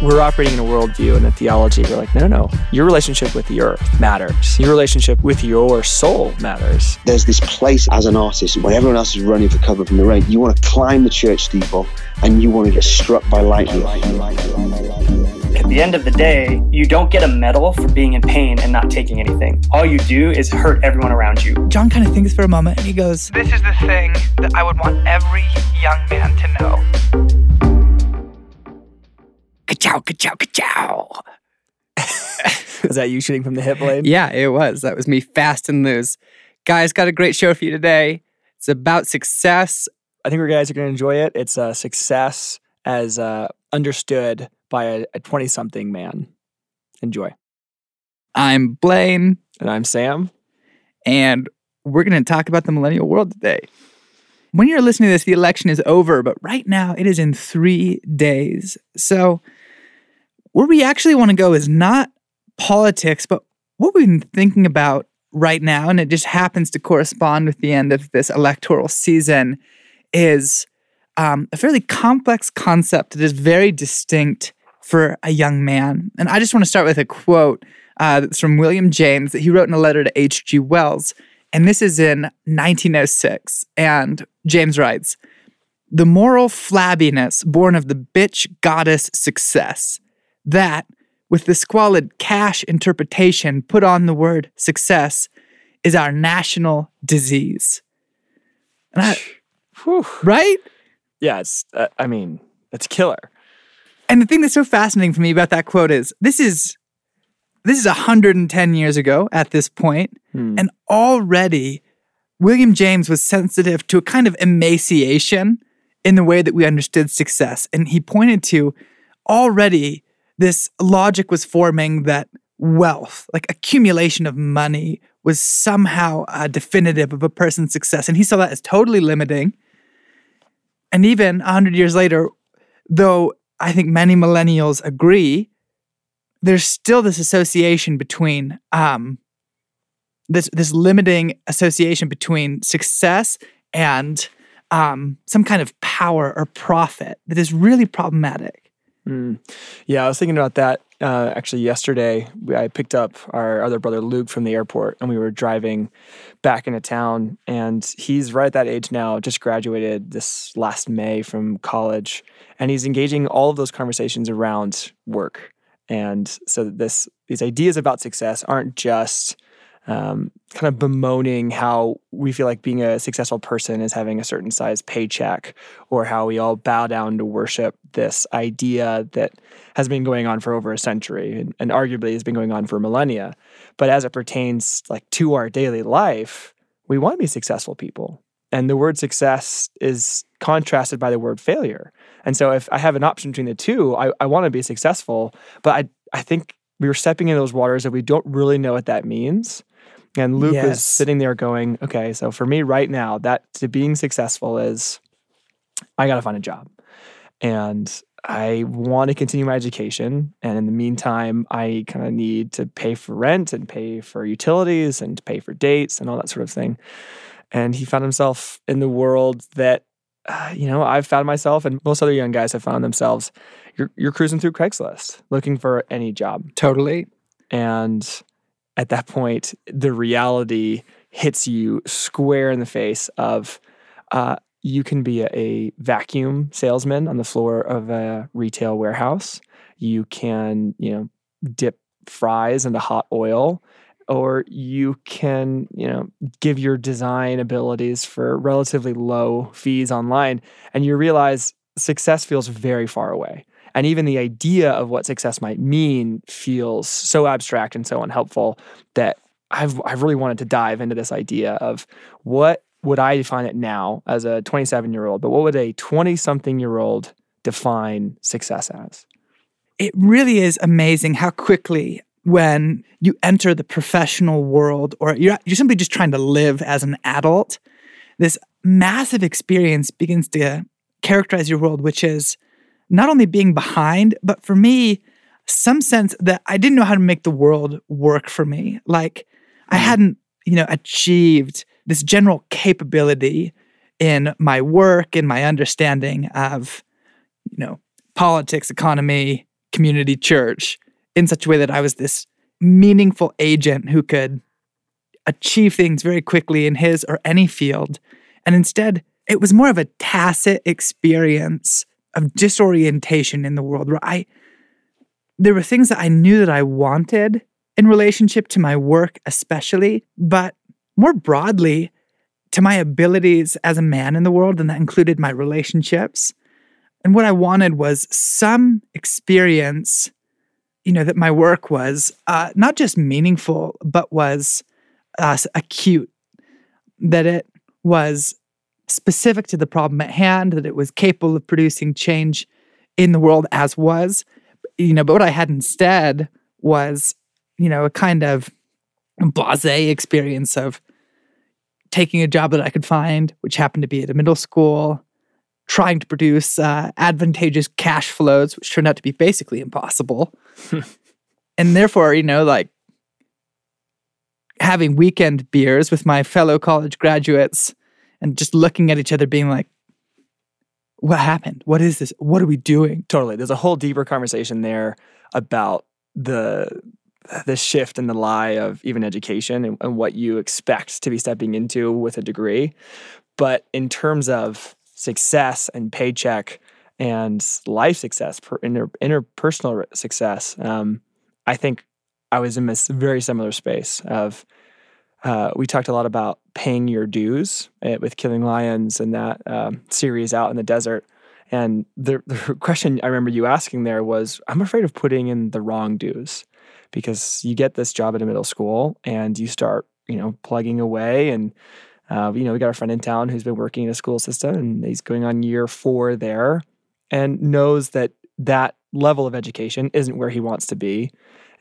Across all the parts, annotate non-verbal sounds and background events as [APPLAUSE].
we're operating in a worldview and a theology. We're like, no, no, no. Your relationship with the earth matters. Your relationship with your soul matters. There's this place as an artist when everyone else is running for cover from the rain. You want to climb the church steeple and you want to get struck by lightning. At the end of the day, you don't get a medal for being in pain and not taking anything. All you do is hurt everyone around you. John kind of thinks for a moment and he goes, This is the thing that I would want every young man to know. Ka-chow, ka-chow, ka-chow. [LAUGHS] Is that you shooting from the hip blade? Yeah, it was. That was me fast and loose. Guys, got a great show for you today. It's about success. I think you guys are going to enjoy it. It's a success as uh, understood by a 20 something man. Enjoy. I'm Blaine, And I'm Sam. and we're going to talk about the millennial world today. When you're listening to this, the election is over, but right now it is in three days. So, where we actually want to go is not politics, but what we've been thinking about right now, and it just happens to correspond with the end of this electoral season, is um, a fairly complex concept that is very distinct for a young man. And I just want to start with a quote uh, that's from William James that he wrote in a letter to H.G. Wells. And this is in 1906. And James writes The moral flabbiness born of the bitch goddess success, that, with the squalid cash interpretation put on the word success, is our national disease. And I, [SIGHS] Whew. right? Yeah, uh, I mean, it's killer. And the thing that's so fascinating for me about that quote is this is this is 110 years ago at this point, Hmm. and already William James was sensitive to a kind of emaciation in the way that we understood success. And he pointed to already this logic was forming that wealth, like accumulation of money, was somehow uh, definitive of a person's success. And he saw that as totally limiting. And even 100 years later, though I think many millennials agree, there's still this association between um, this this limiting association between success and um, some kind of power or profit that is really problematic. Mm. Yeah, I was thinking about that uh, actually yesterday. We, I picked up our other brother Luke from the airport, and we were driving back into town. And he's right at that age now, just graduated this last May from college, and he's engaging all of those conversations around work. And so this these ideas about success aren't just um, kind of bemoaning how we feel like being a successful person is having a certain size paycheck, or how we all bow down to worship this idea that has been going on for over a century and, and arguably has been going on for millennia. But as it pertains like to our daily life, we want to be successful people. And the word success is contrasted by the word failure. And so if I have an option between the two, I, I want to be successful, but I, I think we were stepping into those waters that we don't really know what that means. And Luke was Yes. sitting there going, okay, so for me right now, that to being successful is I got to find a job. And I want to continue my education. And in the meantime, I kind of need to pay for rent and pay for utilities and pay for dates and all that sort of thing. And he found himself in the world that, uh, you know, I've found myself and most other young guys have found themselves. You're, you're cruising through Craigslist looking for any job. Totally. And at that point, the reality hits you square in the face of uh, you can be a, a vacuum salesman on the floor of a retail warehouse. You can, you know, dip fries into hot oil, or you can, you know, give your design abilities for relatively low fees online. And you realize success feels very far away. And even the idea of what success might mean feels so abstract and so unhelpful that I've I've really wanted to dive into this idea of what would I define it now as a 27 year old, but what would a 20 something year old define success as? It really is amazing how quickly when you enter the professional world or you're, you're simply just trying to live as an adult, this massive experience begins to characterize your world, which is not only being behind, but for me, some sense that I didn't know how to make the world work for me. Like I mm. hadn't, you know, achieved this general capability in my work and my understanding of, you know, politics, economy, community church in such a way that I was this meaningful agent who could achieve things very quickly in his or any field. And instead, it was more of a tacit experience of disorientation in the world where I there were things that I knew that I wanted in relationship to my work especially, but more broadly to my abilities as a man in the world and that included my relationships. And what I wanted was some experience you know that my work was uh, not just meaningful but was uh, acute that it was specific to the problem at hand that it was capable of producing change in the world as was. You know but what i had instead was you know a kind of blasé experience of taking a job that i could find which happened to be at a middle school trying to produce uh, advantageous cash flows which turned out to be basically impossible. [LAUGHS] And therefore you know like having weekend beers with my fellow college graduates and just looking at each other being like what happened what is this what are we doing Totally. There's a whole deeper conversation there about the the shift and the lie of even education and, and what you expect to be stepping into with a degree. But in terms of success and paycheck and life success, per, inter, interpersonal success, um, I think I was in this very similar space of uh, we talked a lot about paying your dues uh, with Killing Lions and that um, series out in the desert. And the, [LAUGHS] the question I remember you asking there was, I'm afraid of putting in the wrong dues because you get this job at a middle school and you start, you know, plugging away. And, uh, you know, we got a friend in town who's been working in a school system and he's going on year four there and knows that that level of education isn't where he wants to be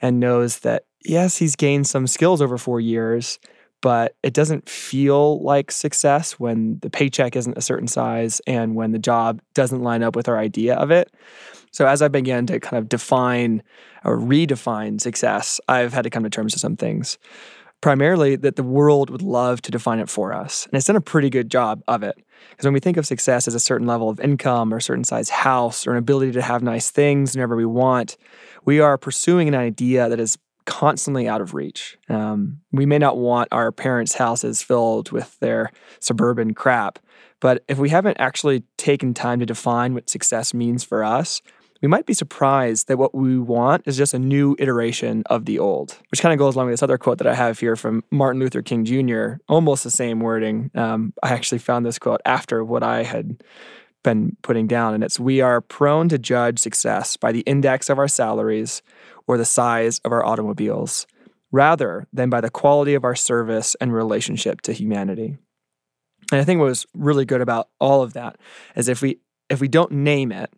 and knows that, yes, he's gained some skills over four years, but it doesn't feel like success when the paycheck isn't a certain size and when the job doesn't line up with our idea of it. So as I began to kind of define or redefine success, I've had to come to terms with some things. Primarily that the world would love to define it for us. And it's done a pretty good job of it. Because when we think of success as a certain level of income or a certain size house or an ability to have nice things whenever we want, we are pursuing an idea that is constantly out of reach. Um, we may not want our parents' houses filled with their suburban crap, but if we haven't actually taken time to define what success means for us, we might be surprised that what we want is just a new iteration of the old, which kind of goes along with this other quote that I have here from Martin Luther King Jr., almost the same wording. Um, I actually found this quote after what I had been putting down, and it's We are prone to judge success by the index of our salaries or the size of our automobiles, rather than by the quality of our service and relationship to humanity. And I think what was really good about all of that is if we if we don't name it,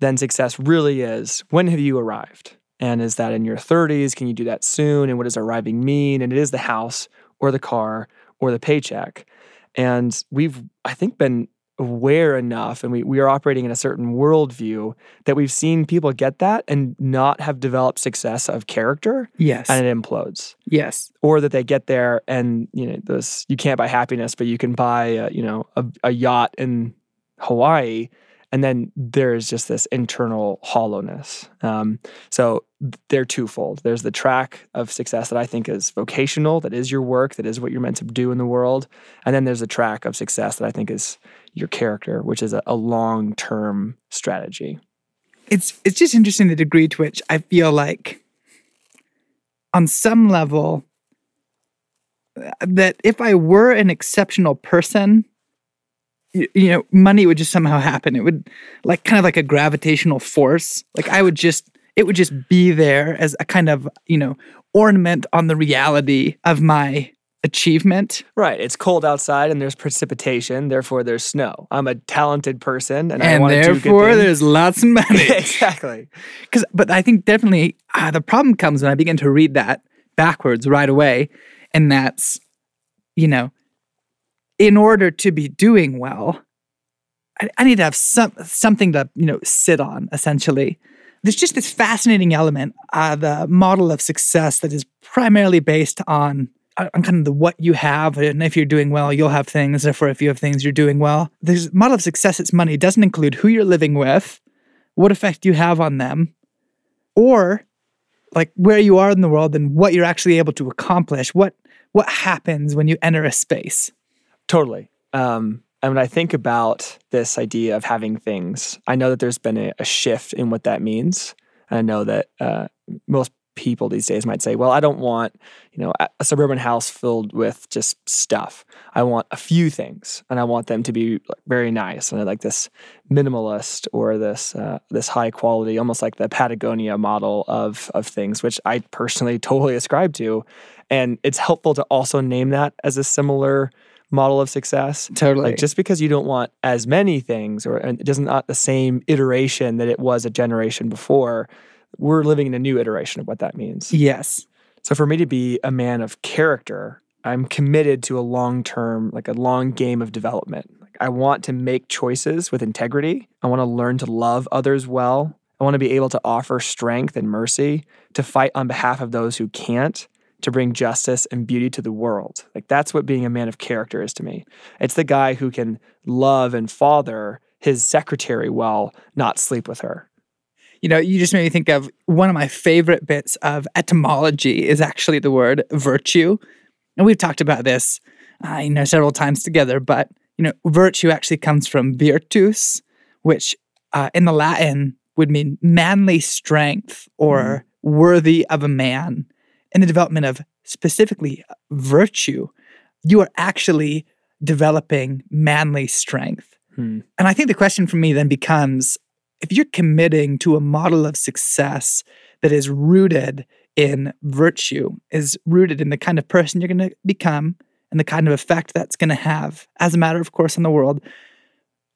then success really is when have you arrived? And is that in your 30s? Can you do that soon? And what does arriving mean? And it is the house or the car or the paycheck. And we've, I think, been aware enough and we, we are operating in a certain worldview that we've seen people get that and not have developed success of character yes and it implodes yes or that they get there and you know this you can't buy happiness but you can buy a, you know a, a yacht in hawaii and then there's just this internal hollowness. Um, so they're twofold. There's the track of success that i think is vocational that is your work that is what you're meant to do in the world. And then there's a track of success that i think is your character which is a, a long-term strategy. It's it's just interesting the degree to which I feel like on some level uh, that if I were an exceptional person, you, know, money would just somehow happen. It would like kind of like a gravitational force. Like I would just it would just be there as a kind of, you know, ornament on the reality of my achievement. Right. It's cold outside and there's precipitation, therefore there's snow. I'm a talented person and, I and want to do good therefore there's lots of money. [LAUGHS] exactly. [LAUGHS] Because, but I think definitely uh, the problem comes when I begin to read that backwards right away, and that's, you know, in order to be doing well, I, I need to have some something to you know sit on. Essentially, there's just this fascinating element, uh, the model of success that is primarily based on on kind of the what you have, and if you're doing well, you'll have things. Therefore, if you have things, you're doing well. There's model of success. It's money. Doesn't include who you're living with, what effect you have on them, or like where you are in the world and what you're actually able to accomplish. What what happens when you enter a space? Totally. Um, and when I think about this idea of having things, I know that there's been a, a shift in what that means. And I know that uh, most people these days might say, well, I don't want, you know, a suburban house filled with just stuff. I want a few things and I want them to be very nice. And like this minimalist or this uh, this high quality, almost like the Patagonia model of of things, which I personally totally ascribe to. And it's helpful to also name that as a similar model of success. Totally. Like just because you don't want as many things or and it doesn't not the same iteration that it was a generation before, we're living in a new iteration of what that means. yes. So for me to be a man of character, I'm committed to a long term, like a long game of development. Like I want to make choices with integrity. I want to learn to love others well. I want to be able to offer strength and mercy, to fight on behalf of those who can't, to bring justice and beauty to the world. Like that's what being a man of character is to me. It's the guy who can love and father his secretary well, not sleep with her. You know, you just made me think of one of my favorite bits of etymology is actually the word virtue. And we've talked about this, uh, you know, several times together, but, you know, virtue actually comes from virtus, which uh, in the Latin would mean manly strength or worthy of a man. In the development of specifically virtue, you are actually developing manly strength. Hmm. And I think the question for me then becomes if you're committing to a model of success that is rooted in virtue, is rooted in the kind of person you're going to become and the kind of effect that's going to have as a matter of course on the world,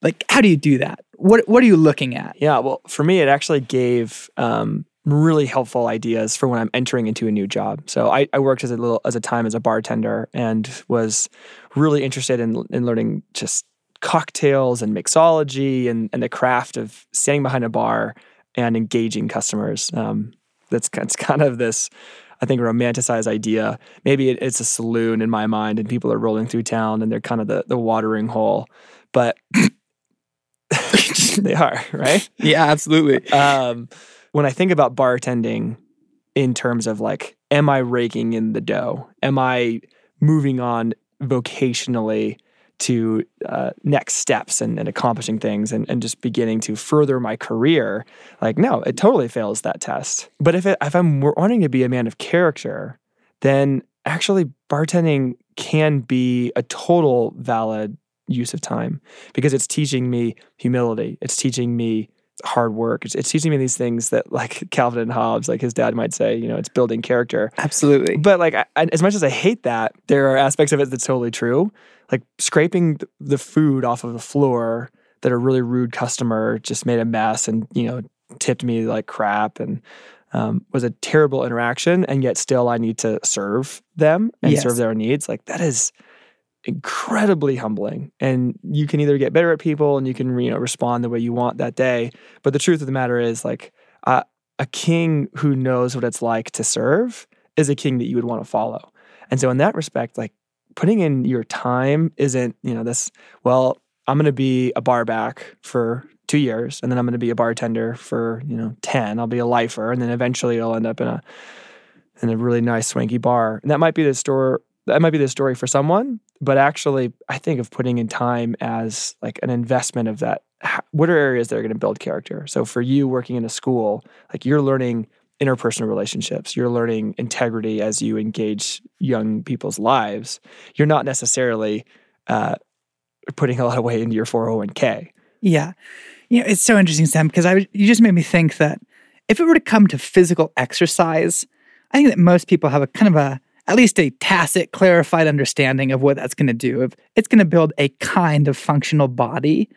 like how do you do that? What what are you looking at? Yeah, well, for me, it actually gave um, really helpful ideas for when I'm entering into a new job. So I, I worked as a little as a time as a bartender and was really interested in in learning just cocktails and mixology and and the craft of standing behind a bar and engaging customers. Um, that's [LAUGHS] it's kind of this. I think romanticized idea. Maybe it, it's a saloon in my mind, and people are rolling through town, and they're kind of the the watering hole. But [COUGHS] [LAUGHS] they are right. Yeah, absolutely. Um, when I think about bartending in terms of like, am I raking in the dough? Am I moving on vocationally to uh, next steps and, and accomplishing things and, and just beginning to further my career? Like, no, it totally fails that test. But if, it, if I'm wanting to be a man of character, then actually bartending can be a total valid use of time because it's teaching me humility. It's teaching me hard work. It's, it's teaching me these things that, like [LAUGHS] Calvin and Hobbes, like his dad might say, you know, it's building character. Absolutely. But like, I, I- as much as I hate that, there are aspects of it that's totally true. Like scraping the food off of the floor that a really rude customer just made a mess and you know tipped me like crap and um, was a terrible interaction. And yet still, I need to serve them and Yes. serve their needs. Like that is incredibly humbling. And you can either get better at people and you can you know respond the way you want that day. But the truth of the matter is like uh, a king who knows what it's like to serve is a king that you would want to follow. And so in that respect like putting in your time isn't you know this well i'm going to be a bar back for two years and then i'm going to be a bartender for you know 10 i'll be a lifer and then eventually i'll end up in a in a really nice swanky bar. And that might be the store that might be the story for someone but actually i think of putting in time as like an investment of that what are areas that are going to build character? So for you working in a school like you're learning interpersonal relationships you're learning integrity as you engage young people's lives. You're not necessarily uh, putting a lot of weight into your 401k Yeah. You know, it's so interesting, Sam, because I you just made me think that if it were to come to physical exercise, I think that most people have a kind of a at least a tacit, clarified understanding of what that's going to do. If it's going to build a kind of functional body,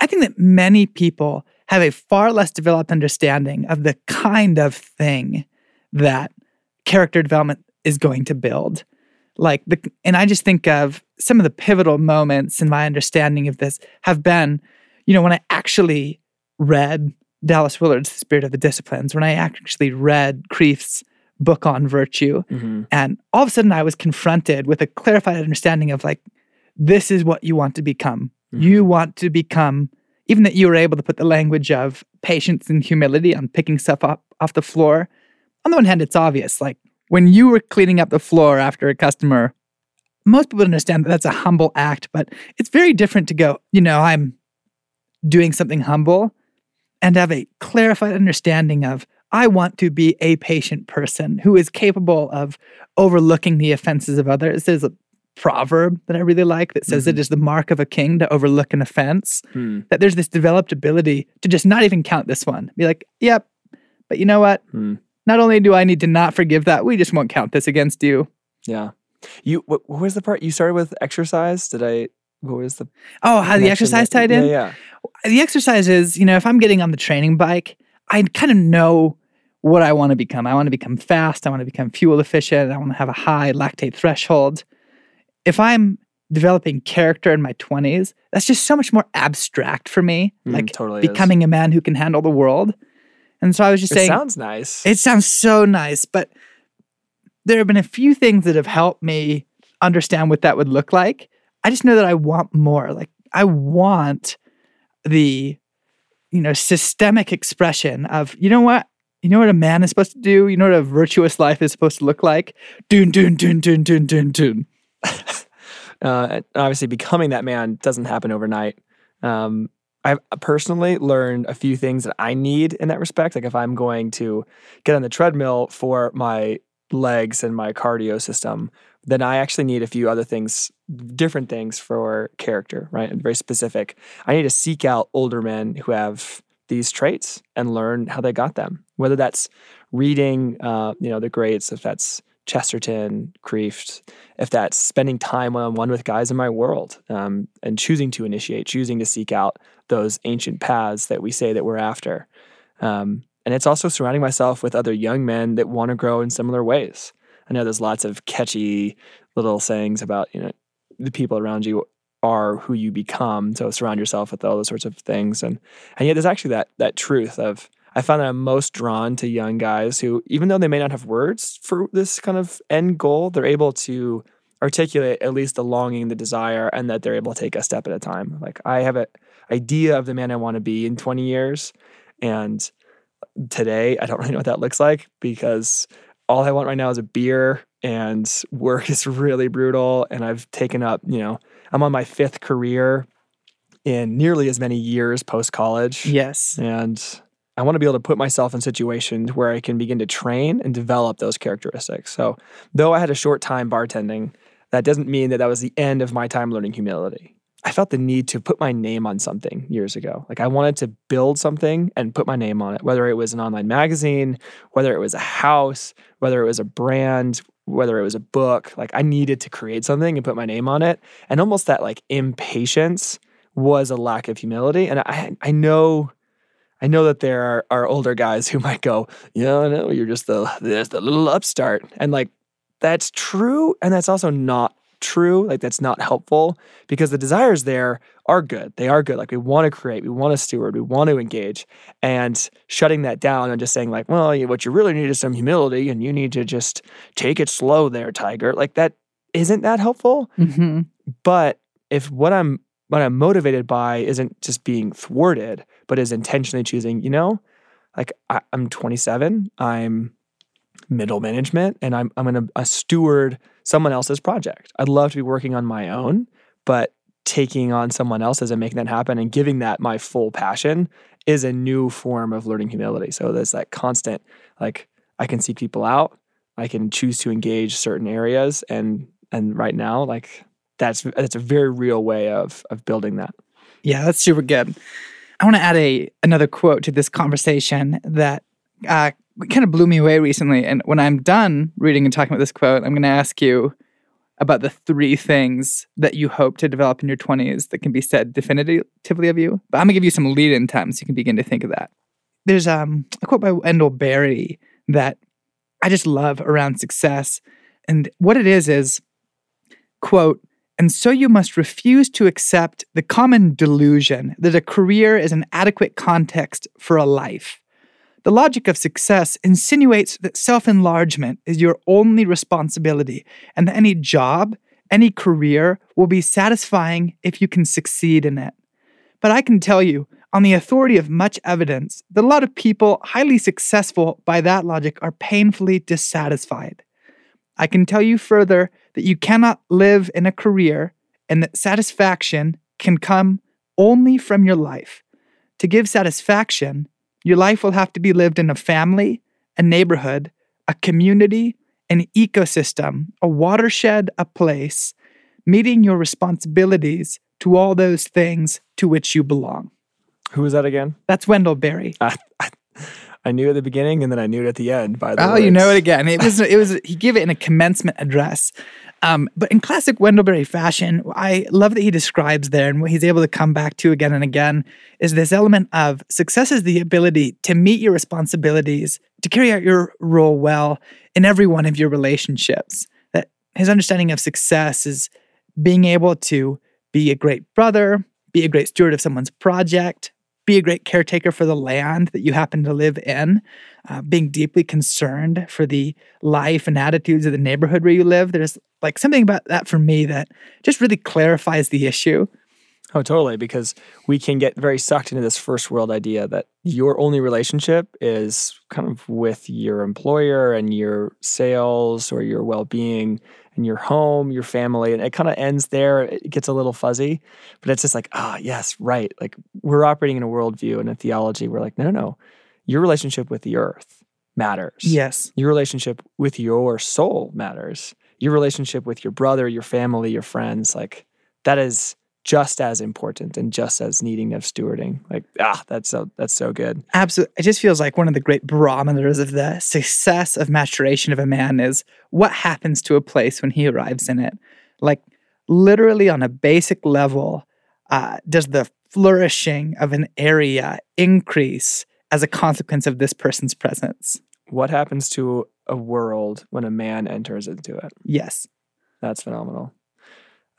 I think that many people have a far less developed understanding of the kind of thing that character development is going to build. Like the and I just think of some of the pivotal moments in my understanding of this have been, you know, when I actually read Dallas Willard's The Spirit of the Disciplines, when I actually read Kreeft's book on virtue, mm-hmm. and all of a sudden I was confronted with a clarified understanding of like, this is what you want to become. Mm-hmm. You want to become even that you were able to put the language of patience and humility on picking stuff up off the floor. On the one hand, it's obvious. Like when you were cleaning up the floor after a customer, most people understand that that's a humble act, but it's very different to go, you know, I'm doing something humble and have a clarified understanding of I want to be a patient person who is capable of overlooking the offenses of others. There's a proverb that I really like that says Mhm. it is the mark of a king to overlook an offense. Hmm. That there's this developed ability to just not even count this one. Be like, yep, but you know what? Hmm. Not only do I need to not forgive that, we just won't count this against you. Yeah. You what, what was the part you started with exercise? Did I what was the Oh, how the exercise that- tied in? Yeah, yeah. the exercise is, you know, if I'm getting on the training bike, I kind of know what I want to become. I want to become fast. I want to become fuel efficient. I want to have a high lactate threshold. If I'm developing character in my 20s, that's just so much more abstract for me. Mm, like totally is. becoming a man who can handle the world. And so I was just It saying, sounds nice. it sounds so nice, but there have been a few things that have helped me understand what that would look like. I just know that I want more. Like I want the you know systemic expression of you know what you know what a man is supposed to do. You know what a virtuous life is supposed to look like. Dun dun dun dun dun dun dun. [LAUGHS] uh, obviously becoming that man doesn't happen overnight. Um, I've personally learned a few things that I need in that respect. Like if I'm going to get on the treadmill for my legs and my cardio system, then I actually need a few other things, different things for character, right? And very specific. I need to seek out older men who have these traits and learn how they got them. Whether that's reading, uh, you know, the greats, if that's Chesterton, Kreeft, if that's spending time one on one with guys in my world um, and choosing to initiate, choosing to seek out those ancient paths that we say that we're after. Um, and it's also surrounding myself with other young men that want to grow in similar ways. I know there's lots of catchy little sayings about, you know, the people around you are who you become. So surround yourself with all those sorts of things. And and yet there's actually that that truth of I found that I'm most drawn to young guys who, even though they may not have words for this kind of end goal, they're able to articulate at least the longing, the desire, and that they're able to take a step at a time. Like I have an idea of the man I want to be in 20 years. And today, I don't [LAUGHS] really know what that looks like because all I want right now is a beer and work is [LAUGHS] really brutal. And I've taken up, you know, I'm on my fifth career in nearly as many years post college. Yes. And I want to be able to put myself in situations where I can begin to train and develop those characteristics. So, though I had a short time bartending, that doesn't mean that that was the end of my time learning humility. I felt the need to put my name on something years ago. Like I wanted to build something and put my name on it, whether it was an online magazine, whether it was a house, whether it was a brand, whether it was a book. Like I needed to create something and put my name on it. And almost that like impatience was a lack of humility. And I I know I know that there are, are older guys who might go, yeah, no, you're just the there's the little upstart. And like that's true. And that's also not true. Like that's not helpful because the desires there are good. They are good. Like we want to create, we want to steward, we want to engage. And shutting that down and just saying, like, well, what you really need is some humility and you need to just take it slow there, Tiger. Like that isn't that helpful. hmm But if what I'm what I'm motivated by isn't just being thwarted, but is intentionally choosing, you know, like I, I'm 27, I'm middle management, and I'm I'm gonna a steward someone else's project. I'd love to be working on my own, but taking on someone else's and making that happen and giving that my full passion is a new form of learning humility. So there's that constant, like I can seek people out, I can choose to engage certain areas, and and right now, like that's that's a very real way of of building that. Yeah, that's super good. I want to add a another quote to this conversation that uh, kind of blew me away recently. And when I'm done reading and talking about this quote, I'm going to ask you about the three things that you hope to develop in your 20s that can be said definitively of you. But I'm going to give you some lead-in time so you can begin to think of that. There's um, a quote by Wendell Berry that I just love around success, and what it is is, quote. And so you must refuse to accept the common delusion that a career is an adequate context for a life. The logic of success insinuates that self enlargement is your only responsibility and that any job, any career will be satisfying if you can succeed in it. But I can tell you, on the authority of much evidence, that a lot of people highly successful by that logic are painfully dissatisfied. I can tell you further that you cannot live in a career and that satisfaction can come only from your life. To give satisfaction, your life will have to be lived in a family, a neighborhood, a community, an ecosystem, a watershed, a place, meeting your responsibilities to all those things to which you belong. Who is that again? That's Wendell Berry. I, I knew at the beginning and then I knew it at the end. By the way. Oh, you know it [LAUGHS] again. It was it was he gave it in a commencement address. Um, but in classic Wendell Berry fashion, I love that he describes there and what he's able to come back to again and again is this element of success is the ability to meet your responsibilities, to carry out your role well in every one of your relationships. That his understanding of success is being able to be a great brother, be a great steward of someone's project, be a great caretaker for the land that you happen to live in, uh, being deeply concerned for the life and attitudes of the neighborhood where you live. There's like something about that for me that just really clarifies the issue. Oh, totally. Because we can get very sucked into this first world idea that your only relationship is kind of with your employer and your sales or your well being and your home, your family. And it kind of ends there. It gets a little fuzzy, but it's just like, ah, yes, right. Like we're operating in a worldview and a theology. We're like, no, no, no. Your relationship with the earth matters. Yes. Your relationship with your soul matters. Your relationship with your brother, your family, your friends, like that is just as important and just as needing of stewarding. Like, ah, that's so that's so good. Absolutely. It just feels like one of the great barometers of the success of maturation of a man is what happens to a place when he arrives in it. Like, literally on a basic level, uh, does the flourishing of an area increase as a consequence of this person's presence? What happens to a world when a man enters into it? Yes. That's phenomenal.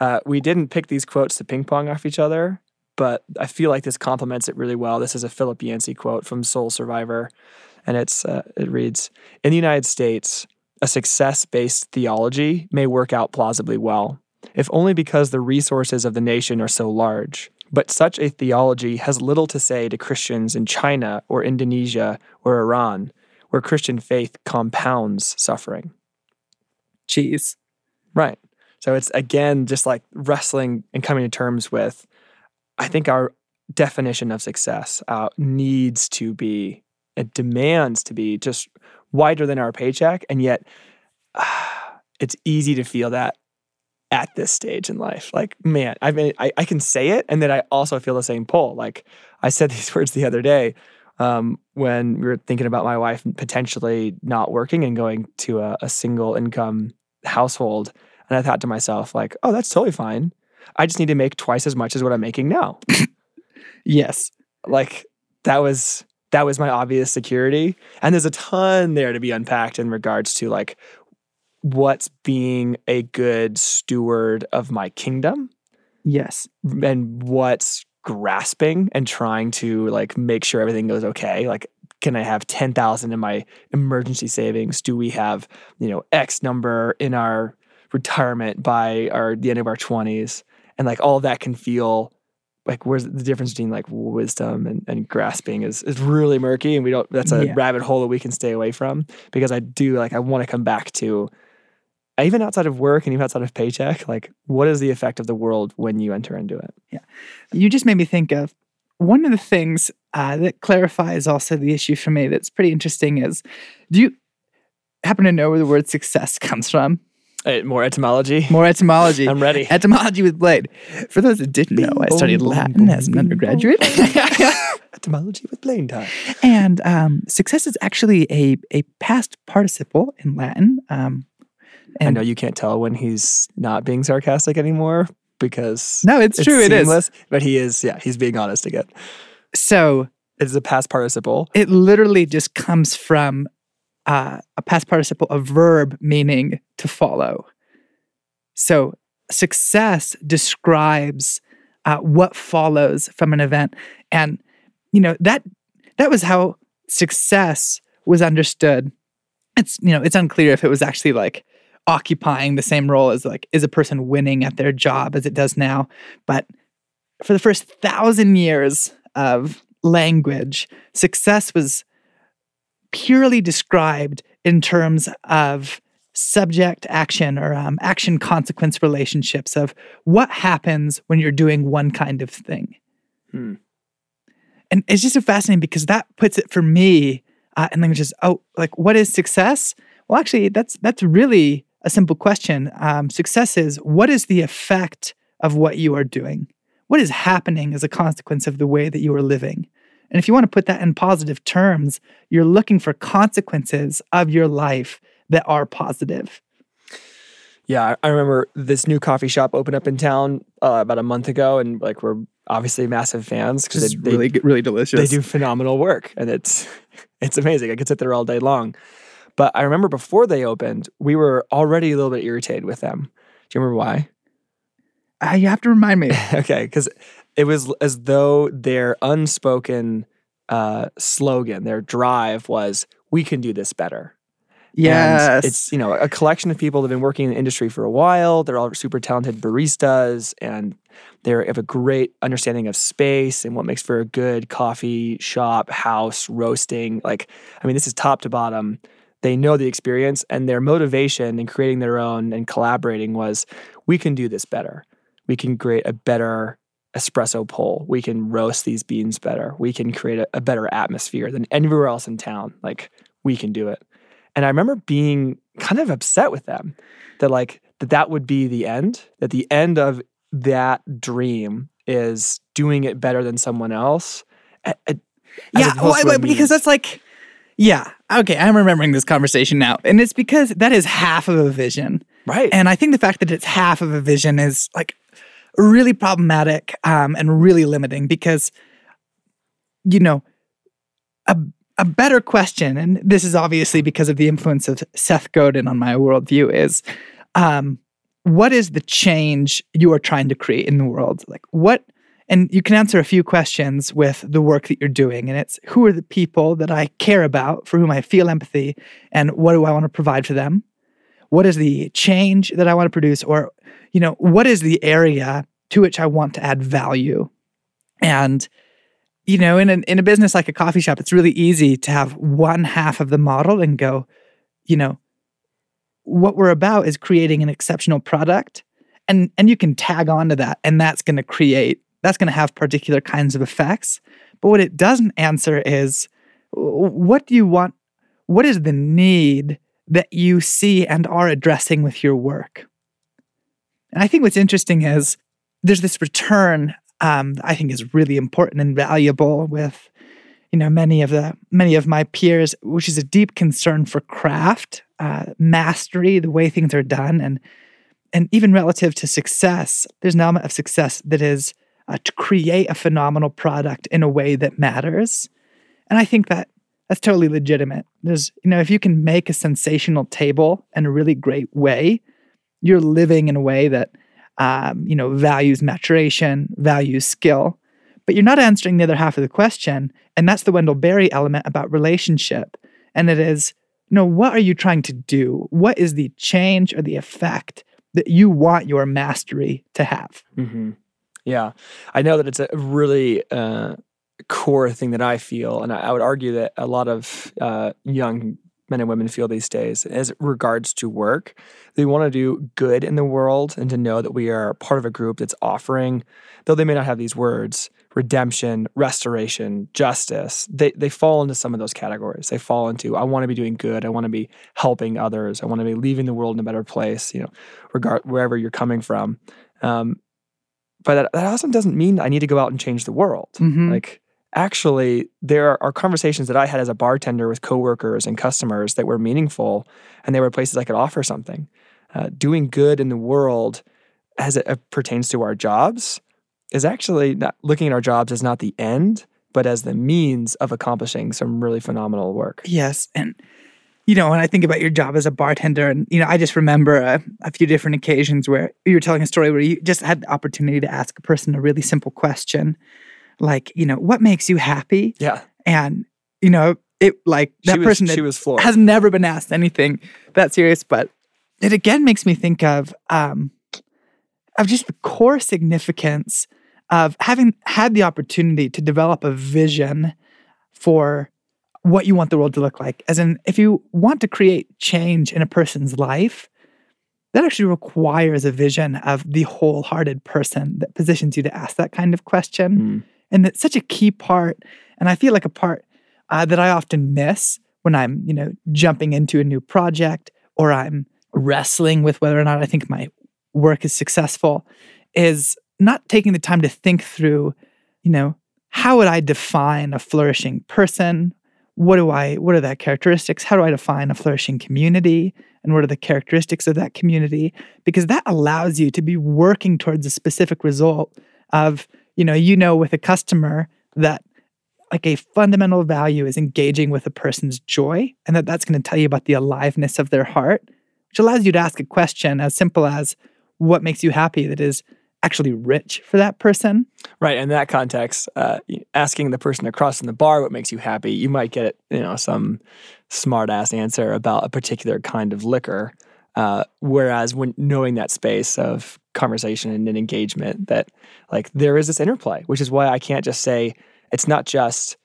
Uh, we didn't pick these quotes to ping pong off each other, but I feel like this complements it really well. This is a Philip Yancey quote from Soul Survivor, and it's uh, it reads: "In the United States, a success-based theology may work out plausibly well, if only because the resources of the nation are so large." But such a theology has little to say to Christians in China or Indonesia or Iran, where Christian faith compounds suffering. Cheese. Right. So it's again just like wrestling and coming to terms with, I think our definition of success uh, needs to be, it demands to be just wider than our paycheck. And yet uh, [SIGHS] it's easy to feel that at this stage in life. Like, man, I mean, I, I can say it. And then I also feel the same pull. Like I said [LAUGHS] these words the other day um, when we were thinking about my wife potentially not working and going to a, a single income household. And I thought to myself, like, oh, that's totally fine. I just need to make twice as much as what I'm making now. [LAUGHS] Yes. like that was that was my obvious security. And there's a ton there to be unpacked in regards to like what's being a good steward of my kingdom Yes. and what's grasping and trying to like make sure everything goes okay. Like can I have 10,000 in my emergency savings? Do we have, you know, X number in our retirement by our the end of our 20s? And like all that can feel like where's the difference between like wisdom and, and grasping is is really murky and we don't that's a Yeah. rabbit hole that we can stay away from because I do like I want to come back to even outside of work and even outside of paycheck, like what is the effect of the world when you enter into it? Yeah. You just made me think of one of the things uh, that clarifies also the issue for me that's pretty interesting is do you happen to know where the word success comes from? Uh, more etymology. [LAUGHS] More etymology. I'm ready. Etymology with Blade. For those that didn't know, I studied Latin as an undergraduate. [LAUGHS] etymology with Blaine time. and um, success is actually a, a past participle in Latin. Um, I and know you can't tell when he's not being sarcastic anymore because no, it's, true. It is. But he is, yeah, he's being honest again. So It's a past participle. it literally just comes from uh, a past participle, a verb meaning to follow. So success describes uh, what follows from an event, and you know that that was how success was understood. It's you know it's unclear if it was actually like occupying the same role as like is a person winning at their job as it does now, but for the first thousand years of language, success was purely described in terms of subject action or um, action consequence relationships of what happens when you're doing one kind of thing. Hmm. And it's just so fascinating because that puts it for me uh, in languages. Oh, like what is success? Well, actually, that's that's really a simple question. Um, success is what is the effect of what you are doing? What is happening as a consequence of the way that you are living? And if you want to put that in positive terms, you're looking for consequences of your life that are positive. Yeah, I- I remember this new coffee shop opened up in town uh, about a month ago, and like we're obviously massive fans because It's they, really, good- really delicious. they do phenomenal work, and it's [LAUGHS] it's amazing. I could sit there all day long. But I remember before they opened, we were already a little bit irritated with them. Do you remember why? Uh, you have to remind me. [LAUGHS] okay, because it was as though their unspoken uh, slogan, their drive was, "We can do this better." And Yes. it's you know a collection of people that have been working in the industry for a while. They're all super talented baristas, and they have a great understanding of space and what makes for a good coffee shop, house, roasting. Like, I mean, this is top to bottom. They know the experience, and their motivation in creating their own and collaborating was, we can do this better. We can create a better espresso pull. We can roast these beans better. We can create a, a better atmosphere than anywhere else in town. Like, we can do it. And I remember being kind of upset with them that like that that would be the end, that the end of that dream is doing it better than someone else. A- a- as yeah, well, well, because that's like, yeah, okay, I'm remembering this conversation now. And it's because that is half of a vision. right. And I think the fact that it's half of a vision is like really problematic um, and really limiting because, you know, a, a better question, and this is obviously because of the influence of Seth Godin on my worldview, is um, what is the change you are trying to create in the world? Like, what, and you can answer a few questions with the work that you're doing. And it's who are the people that I care about, for whom I feel empathy, and what do I want to provide for them? what is the change that I want to produce, or you know, what is the area to which I want to add value? And you know, in a, in a business like a coffee shop, it's really easy to have one half of the model and go, you know, what we're about is creating an exceptional product, and and you can tag on to that, and that's going to create that's going to have particular kinds of effects. But what it doesn't answer is, what do you want? What is the need? that you see and are addressing with your work. And I think what's interesting is there's this return um, I think is really important and valuable with you know many of the many of my peers, which is a deep concern for craft, uh, mastery, the way things are done, and and even relative to success. There's an element of success that is uh, to create a phenomenal product in a way that matters, and I think that that's totally legitimate. There's, you know, if you can make a sensational table in a really great way, you're living in a way that, um, you know, values maturation, values skill, but you're not answering the other half of the question. And that's the Wendell Berry element about relationship. And it is, you know, what are you trying to do? What is the change or the effect that you want your mastery to have? hmm Yeah, I know that it's a really uh, core thing that I feel, and I, I would argue that a lot of uh, young men and women feel these days, as regards to work, they want to do good in the world and to know that we are part of a group that's offering, though they may not have these words, redemption, restoration, justice. They they fall into some of those categories. They fall into I want to be doing good. I want to be helping others. I want to be leaving the world in a better place. You know, regard wherever you're coming from. Um, but that, that also doesn't mean I need to go out and change the world. Mhm. Like actually, there are, conversations that I had as a bartender with coworkers and customers that were meaningful, and they were places I could offer something. Uh, doing good in the world as it uh, pertains to our jobs is actually not looking at our jobs as not the end, but as the means of accomplishing some really phenomenal work. Yes. And, you know, when I think about your job as a bartender, and, you know, I just remember a, a few different occasions where you were telling a story where you just had the opportunity to ask a person a really simple question, like, you know, what makes you happy? Yeah, And, you know, it like that was, person she was floored. has never been asked anything that serious, but it again makes me think of um, of just the core significance of having had the opportunity to develop a vision for what you want the world to look like. As in, if you want to create change in a person's life, that actually requires a vision of the wholehearted person that positions you to ask that kind of question. Mm. And that's such a key part. And I feel like a part uh, that I often miss when I'm, you know, jumping into a new project or I'm wrestling with whether or not I think my work is successful is not taking the time to think through, you know, how would I define a flourishing person? What do I what are that characteristics? How do I define a flourishing community? And what are the characteristics of that community? Because that allows you to be working towards a specific result of, you know, you know with a customer that like a fundamental value is engaging with a person's joy and that that's going to tell you about the aliveness of their heart which allows you to ask a question as simple as what makes you happy that is actually rich for that person Right. In that context, uh, asking the person across from the bar what makes you happy, you might get you know some smart ass answer about a particular kind of liquor. Uh, whereas when knowing that space of conversation and an engagement, that like there is this interplay, which is why I can't just say it's not just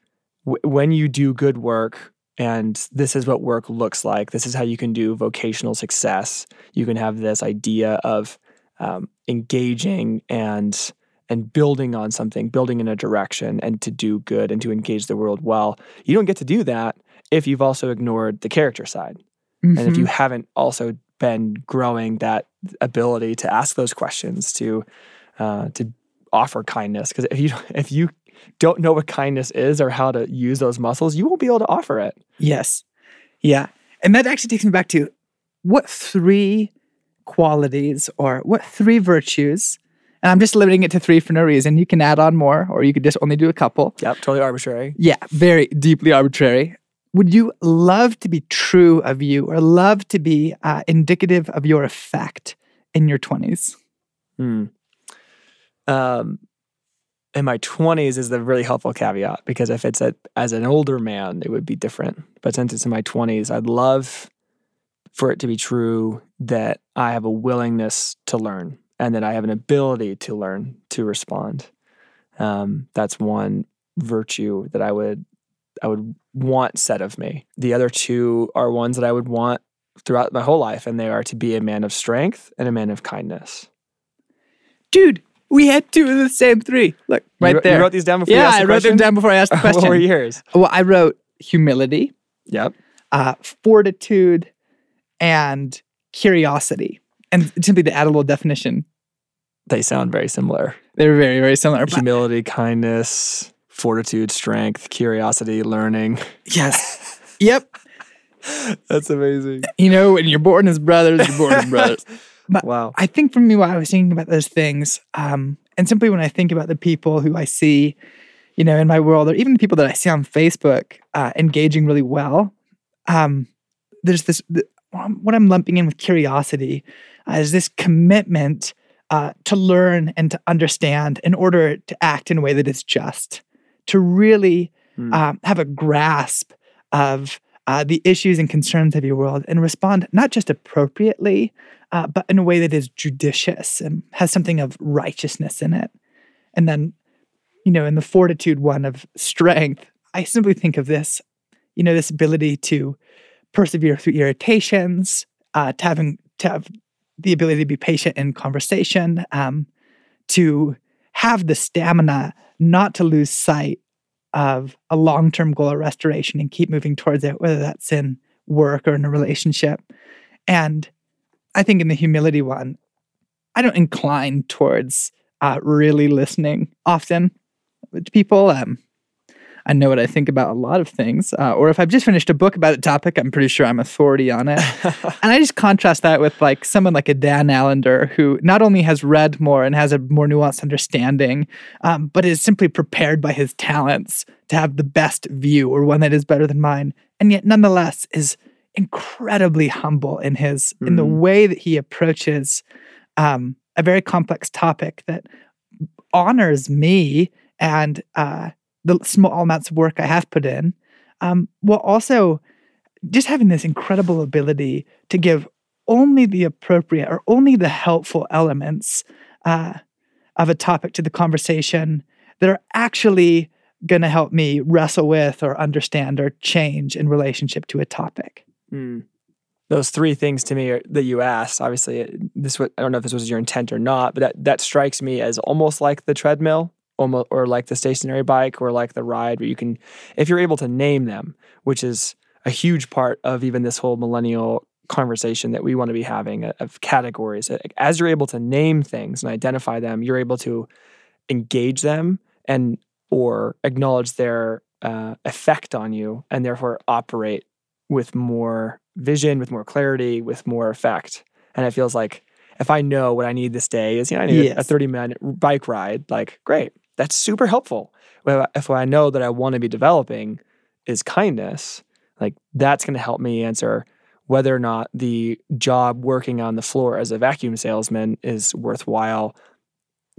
w- when you do good work and this is what work looks like. This is how you can do vocational success. You can have this idea of um, engaging and and building on something, building in a direction, and to do good and to engage the world well. You don't get to do that if you've also ignored the character side, and if you haven't also been growing that ability to ask those questions, to uh, to offer kindness. Because if you if you don't know what kindness is or how to use those muscles, you won't be able to offer it. Yes. Yeah. And that actually takes me back to what three qualities or what three virtues, and I'm just limiting it to three for no reason. You can add on more, or you could just only do a couple. Yep, totally arbitrary. Yeah, very deeply arbitrary. Would you love to be true of you or love to be uh, indicative of your effect in your 20s? Hmm. Um, in my 20s is the really helpful caveat because if it's a, as an older man, it would be different. But since it's in my 20s, I'd love for it to be true that I have a willingness to learn and that I have an ability to learn to respond. Um, that's one virtue that I would I would want said of me. The other two are ones that I would want throughout my whole life, and they are to be a man of strength and a man of kindness. Dude, we had two of the same three. Look, You right wrote- there. You wrote these down before you yeah, I the wrote them down before I asked the question. [LAUGHS] what were yours? Well, I wrote humility, Yep. uh, fortitude, and curiosity. And simply to add a little definition, They sound very similar. they're very, very similar. Humility, kindness, fortitude, strength, curiosity, learning. yes. [LAUGHS] Yep. That's amazing. You know, when you're born as brothers, you're born as [LAUGHS] brothers. But Wow. I think for me, while I was thinking about those things, um, and simply when I think about the people who I see, you know, in my world, or even the people that I see on Facebook uh, engaging really well, um, there's this, the, what I'm lumping in with curiosity uh, is this commitment uh, to learn and to understand in order to act in a way that is just, to really Hmm. um, have a grasp of uh, the issues and concerns of your world and respond not just appropriately, uh, but in a way that is judicious and has something of righteousness in it. And then, you know, in the fortitude one of strength, I simply think of this, you know, this ability to persevere through irritations, uh, to having to have the ability to be patient in conversation, um, to have the stamina not to lose sight of a long-term goal of restoration and keep moving towards it, whether that's in work or in a relationship. And I think in the humility one, I don't incline towards uh, really listening often to people. Um, I know what I think about a lot of things, uh, or if I've just finished a book about a topic, I'm pretty sure I'm authority on it. [LAUGHS] and I just contrast that with like someone like a Dan Allender who not only has read more and has a more nuanced understanding, um, but is simply prepared by his talents to have the best view or one that is better than mine, and yet nonetheless is incredibly humble in his in the Mm. way that he approaches um, a very complex topic that honors me and uh, the small amounts of work I have put in, um, while also just having this incredible ability to give only the appropriate or only the helpful elements uh, of a topic to the conversation that are actually going to help me wrestle with or understand or change in relationship to a topic. Mm. Those three things to me are, that you asked, obviously, this was, I don't know if this was your intent or not, but that, that strikes me as almost like the treadmill, almost, or like the stationary bike, or like the ride, where you can, if you're able to name them, which is a huge part of even this whole millennial conversation that we want to be having uh, of categories. Uh, As you're able to name things and identify them, you're able to engage them and or acknowledge their uh, effect on you, and therefore operate with more vision, with more clarity, with more effect. And it feels like if I know what I need this day is, you know, I need a- a 30 minute bike ride, like, great, that's super helpful. If I know that I want to be developing is kindness, like that's going to help me answer whether or not the job working on the floor as a vacuum salesman is worthwhile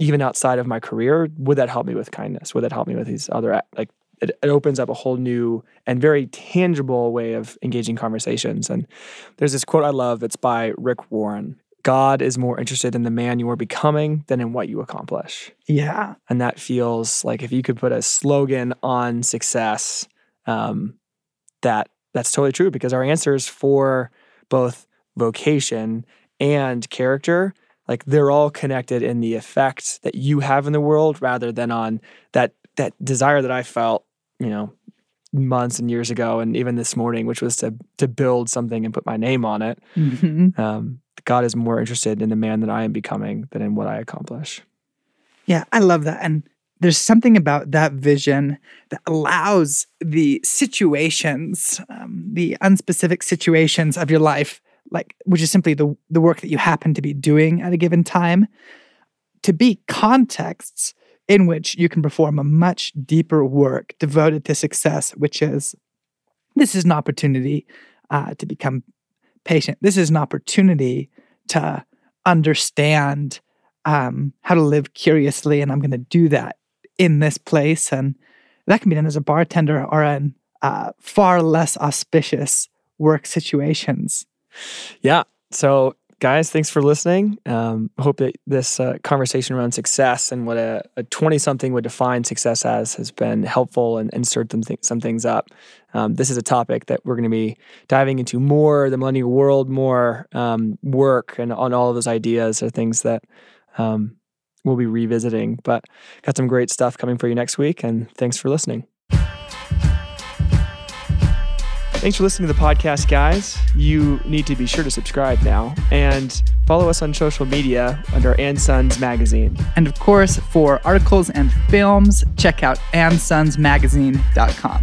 even outside of my career. Would that help me with kindness? Would that help me with these other like it, it opens up a whole new and very tangible way of engaging conversations. And there's this quote i love that's by rick warren god is more interested in the man you are becoming than in what you accomplish Yeah. and that feels like if you could put a slogan on success um, that that's totally true because our answers for both vocation and character like they're all connected in the effect that you have in the world rather than on that that desire that i felt you know months and years ago and even this morning which was to to build something and put my name on it Mhm. um, god is more interested in the man that i am becoming than in what i accomplish Yeah, I love that. And there's something about that vision that allows the situations, um, the unspecific situations of your life, like which is simply the the work that you happen to be doing at a given time, to be contexts in which you can perform a much deeper work devoted to success, which is this is an opportunity uh, to become patient. This is an opportunity to understand um, how to live curiously, and I'm going to do that in this place. And that can be done as a bartender or in uh, far less auspicious work situations. Yeah. So, guys, thanks for listening. Um, hope that this uh, conversation around success and what a 20 something would define success as has been helpful and, and stirred some, th- some things up. Um, this is a topic that we're going to be diving into more the millennial world, more um, work, and on all of those ideas are things that um, we'll be revisiting. But got some great stuff coming for you next week. And thanks for listening. Thanks for listening to the podcast, guys. You need to be sure to subscribe now and follow us on social media under And Sons Magazine. And of course, for articles and films, check out andsonsmagazine.com.